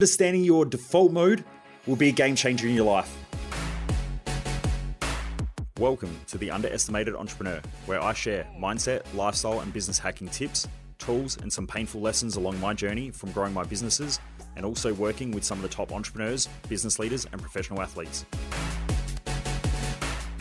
Understanding your default mode will be a game changer in your life. Welcome to the Underestimated Entrepreneur, where I share mindset, lifestyle, and business hacking tips, tools, and some painful lessons along my journey from growing my businesses and also working with some of the top entrepreneurs, business leaders, and professional athletes.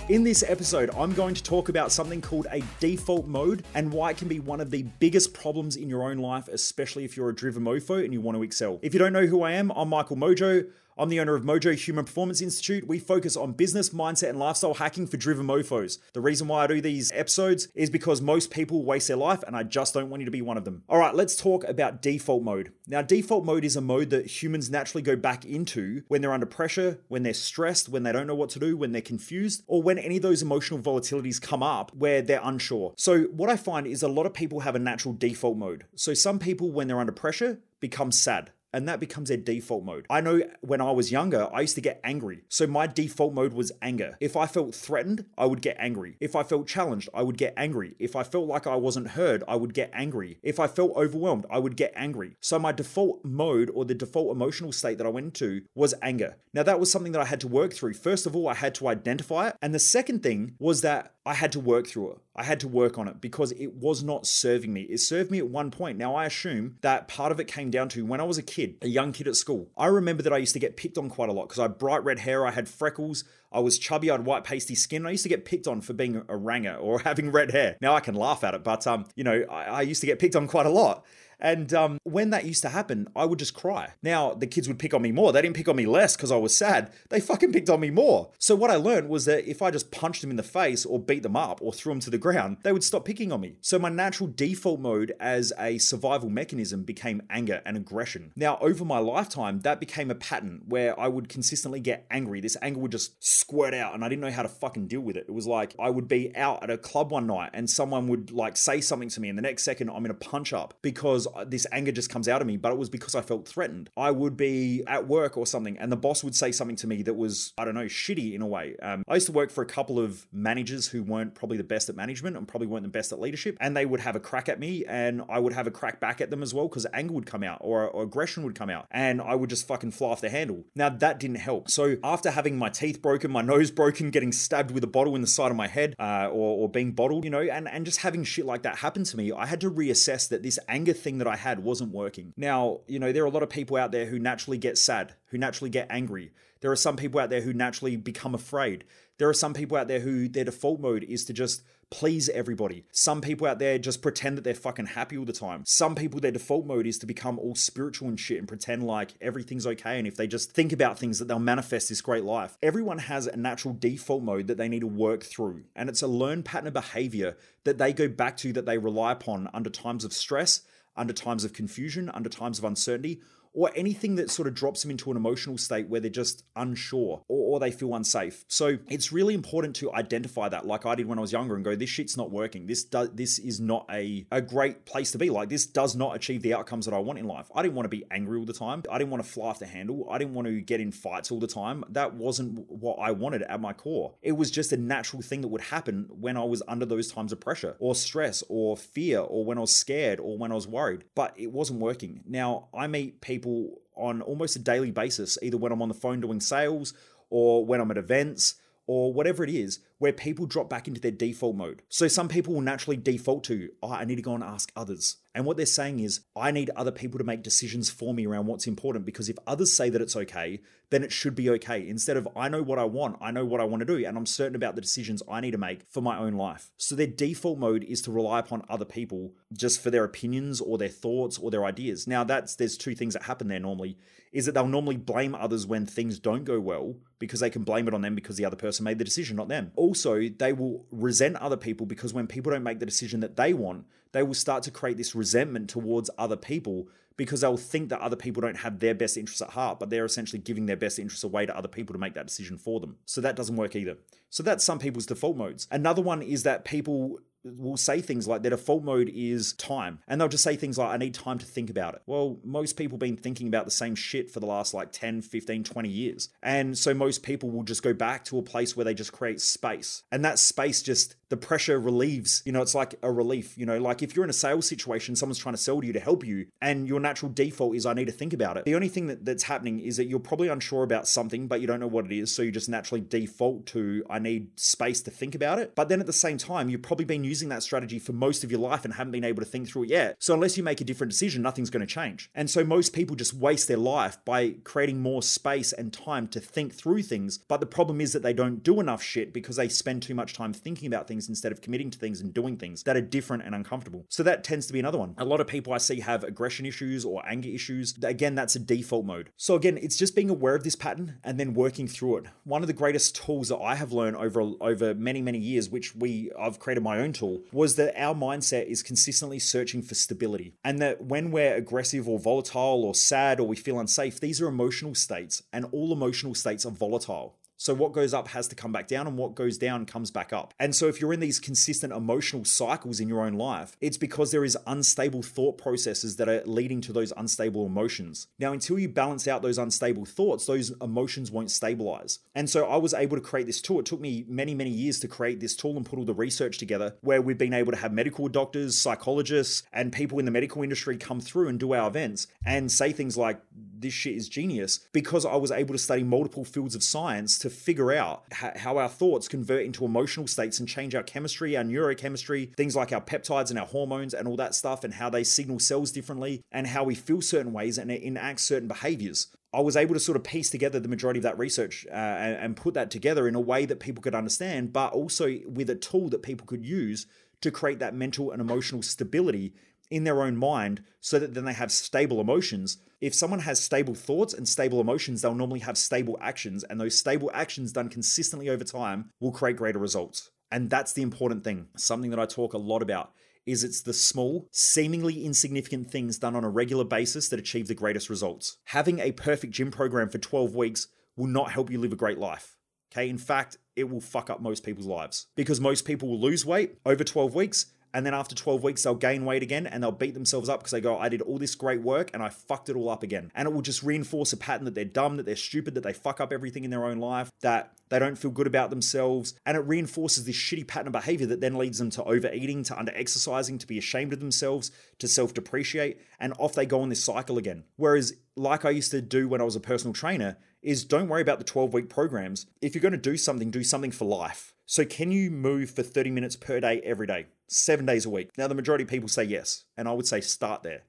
In this episode, I'm going to talk about something called a default mode and why it can be one of the biggest problems in your own life, especially if you're a driven mofo and you want to excel. If you don't know who I am, I'm Michael Mojo. I'm the owner of Mojo Human Performance Institute. We focus on business, mindset, and lifestyle hacking for driven mofos. The reason why I do these episodes is because most people waste their life, and I just don't want you to be one of them. All right, let's talk about default mode. Now, default mode is a mode that humans naturally go back into when they're under pressure, when they're stressed, when they don't know what to do, when they're confused, or when any of those emotional volatilities come up where they're unsure. So, what I find is a lot of people have a natural default mode. So, some people, when they're under pressure, become sad and that becomes their default mode. I know when I was younger, I used to get angry. So my default mode was anger. If I felt threatened, I would get angry. If I felt challenged, I would get angry. If I felt like I wasn't heard, I would get angry. If I felt overwhelmed, I would get angry. So my default mode or the default emotional state that I went into was anger. Now that was something that I had to work through. First of all, I had to identify it. And the second thing was that I had to work through it. I had to work on it because it was not serving me. It served me at one point. Now, I assume that part of it came down to when I was a kid, a young kid at school. I remember that I used to get picked on quite a lot because I had bright red hair, I had freckles, I was chubby, I had white pasty skin. I used to get picked on for being a ranger or having red hair. Now I can laugh at it, but um, you know, I, I used to get picked on quite a lot. And um, when that used to happen, I would just cry. Now, the kids would pick on me more. They didn't pick on me less because I was sad. They fucking picked on me more. So, what I learned was that if I just punched them in the face or beat them up or threw them to the ground, they would stop picking on me. So, my natural default mode as a survival mechanism became anger and aggression. Now, over my lifetime, that became a pattern where I would consistently get angry. This anger would just squirt out and I didn't know how to fucking deal with it. It was like I would be out at a club one night and someone would like say something to me and the next second I'm in a punch up because this anger just comes out of me, but it was because I felt threatened. I would be at work or something, and the boss would say something to me that was, I don't know, shitty in a way. Um, I used to work for a couple of managers who weren't probably the best at management and probably weren't the best at leadership, and they would have a crack at me, and I would have a crack back at them as well because anger would come out or, or aggression would come out, and I would just fucking fly off the handle. Now, that didn't help. So, after having my teeth broken, my nose broken, getting stabbed with a bottle in the side of my head, uh, or, or being bottled, you know, and, and just having shit like that happen to me, I had to reassess that this anger thing that I had wasn't working. Now, you know, there are a lot of people out there who naturally get sad, who naturally get angry. There are some people out there who naturally become afraid. There are some people out there who their default mode is to just please everybody. Some people out there just pretend that they're fucking happy all the time. Some people, their default mode is to become all spiritual and shit and pretend like everything's okay. And if they just think about things, that they'll manifest this great life. Everyone has a natural default mode that they need to work through. And it's a learned pattern of behavior that they go back to, that they rely upon under times of stress under times of confusion, under times of uncertainty, or anything that sort of drops them into an emotional state where they're just unsure or, or, they feel unsafe. So it's really important to identify that, like I did when I was younger, and go, this shit's not working. This this is not a, a great place to be. Like this does not achieve the outcomes that I want in life. I didn't want to be angry all the time. I didn't want to fly off the handle. I didn't want to get in fights all the time. That wasn't what I wanted at my core. It was just a natural thing that would happen when I was under those times of pressure or stress or fear or when I was scared or when I was worried. But it wasn't working. Now I meet people people on almost a daily basis, either when I'm on the phone doing sales or when I'm at events or whatever it is, where people drop back into their default mode. So some people will naturally default to, oh, I need to go and ask others. And what they're saying is, I need other people to make decisions for me around what's important because if others say that it's okay, then it should be okay. Instead of, I know what I want, I know what I want to do, and I'm certain about the decisions I need to make for my own life. So their default mode is to rely upon other people just for their opinions or their thoughts or their ideas. Now, that's there's two things that happen there normally is that they'll normally blame others when things don't go well because they can blame it on them because the other person made the decision, not them. Also, they will resent other people because when people don't make the decision that they want, they will start to create this resentment towards other people because they'll think that other people don't have their best interests at heart, but they're essentially giving their best interests away to other people to make that decision for them. So that doesn't work either. So that's some people's default modes. Another one is that people will say things like their default mode is time. And they'll just say things like, I need time to think about it. Well, most people been thinking about the same shit for the last like 10, 15, 20 years. And so most people will just go back to a place where they just create space. And that space just the pressure relieves. You know, it's like a relief. You know, like if you're in a sales situation, someone's trying to sell to you to help you, and your natural default is, I need to think about it. The only thing that, that's happening is that you're probably unsure about something, but you don't know what it is. So you just naturally default to, I need space to think about it. But then at the same time, you've probably been using that strategy for most of your life and haven't been able to think through it yet. So unless you make a different decision, nothing's going to change. And so most people just waste their life by creating more space and time to think through things. But the problem is that they don't do enough shit because they spend too much time thinking about things instead of committing to things and doing things that are different and uncomfortable. So that tends to be another one. A lot of people I see have aggression issues or anger issues. Again, that's a default mode. So again, it's just being aware of this pattern and then working through it. One of the greatest tools that I have learned over over many many years, which we I've created my own tool, was that our mindset is consistently searching for stability, and that when we're aggressive or volatile or sad or we feel unsafe, these are emotional states, and all emotional states are volatile. So what goes up has to come back down, and what goes down comes back up. And so if you're in these consistent emotional cycles in your own life, it's because there is unstable thought processes that are leading to those unstable emotions. Now, until you balance out those unstable thoughts, those emotions won't stabilize. And so I was able to create this tool. It took me many, many years to create this tool and put all the research together where we've been able to have medical doctors, psychologists, and people in the medical industry come through and do our events and say things like, this shit is genius because I was able to study multiple fields of science to figure out how our thoughts convert into emotional states and change our chemistry, our neurochemistry, things like our peptides and our hormones and all that stuff, and how they signal cells differently, and how we feel certain ways and enact certain behaviors. I was able to sort of piece together the majority of that research uh, and, and put that together in a way that people could understand, but also with a tool that people could use to create that mental and emotional stability in their own mind so that then they have stable emotions. If someone has stable thoughts and stable emotions, they'll normally have stable actions, and those stable actions done consistently over time will create greater results. And that's the important thing. Something that I talk a lot about is it's the small, seemingly insignificant things done on a regular basis that achieve the greatest results. Having a perfect gym program for 12 weeks will not help you live a great life. Okay, in fact, it will fuck up most people's lives because most people will lose weight over 12 weeks and then after 12 weeks, they'll gain weight again and they'll beat themselves up because they go, I did all this great work and I fucked it all up again. And it will just reinforce a pattern that they're dumb, that they're stupid, that they fuck up everything in their own life, that they don't feel good about themselves. And it reinforces this shitty pattern of behavior that then leads them to overeating, to under exercising, to be ashamed of themselves, to self depreciate. And off they go on this cycle again. Whereas, like I used to do when I was a personal trainer, is don't worry about the 12 week programs. If you're going to do something, do something for life. So, can you move for 30 minutes per day every day, seven days a week? Now, the majority of people say yes, and I would say start there.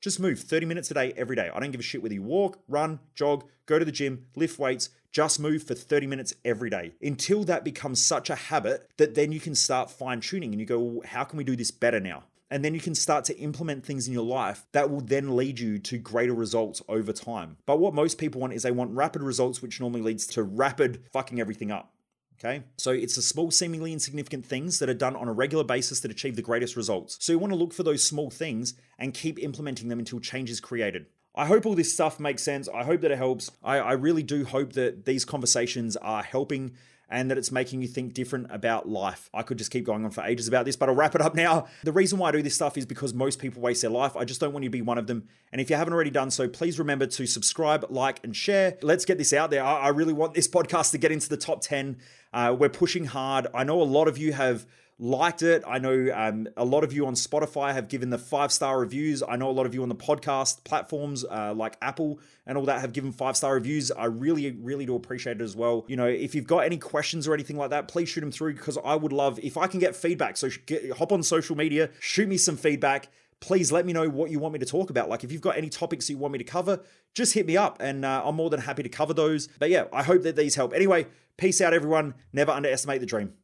Just move 30 minutes a day every day. I don't give a shit whether you walk, run, jog, go to the gym, lift weights, just move for 30 minutes every day until that becomes such a habit that then you can start fine tuning and you go, well, how can we do this better now? And then you can start to implement things in your life that will then lead you to greater results over time. But what most people want is they want rapid results, which normally leads to rapid fucking everything up. Okay, so it's the small, seemingly insignificant things that are done on a regular basis that achieve the greatest results. So you want to look for those small things and keep implementing them until change is created. I hope all this stuff makes sense. I hope that it helps. I, I really do hope that these conversations are helping and that it's making you think different about life. I could just keep going on for ages about this, but I'll wrap it up now. The reason why I do this stuff is because most people waste their life. I just don't want you to be one of them. And if you haven't already done so, please remember to subscribe, like, and share. Let's get this out there. I, really want this podcast to get into the top 10. Uh, we're pushing hard. I know a lot of you have liked it. I know um, a lot of you on Spotify have given the five star reviews. I know a lot of you on the podcast platforms uh, like Apple and all that have given five star reviews. I really, really do appreciate it as well. You know, if you've got any questions or anything like that, please shoot them through because I would love if I can get feedback. So get, hop on social media, shoot me some feedback. Please let me know what you want me to talk about. Like, if you've got any topics you want me to cover, just hit me up and uh, I'm more than happy to cover those. But yeah, I hope that these help. Anyway, peace out, everyone. Never underestimate the dream.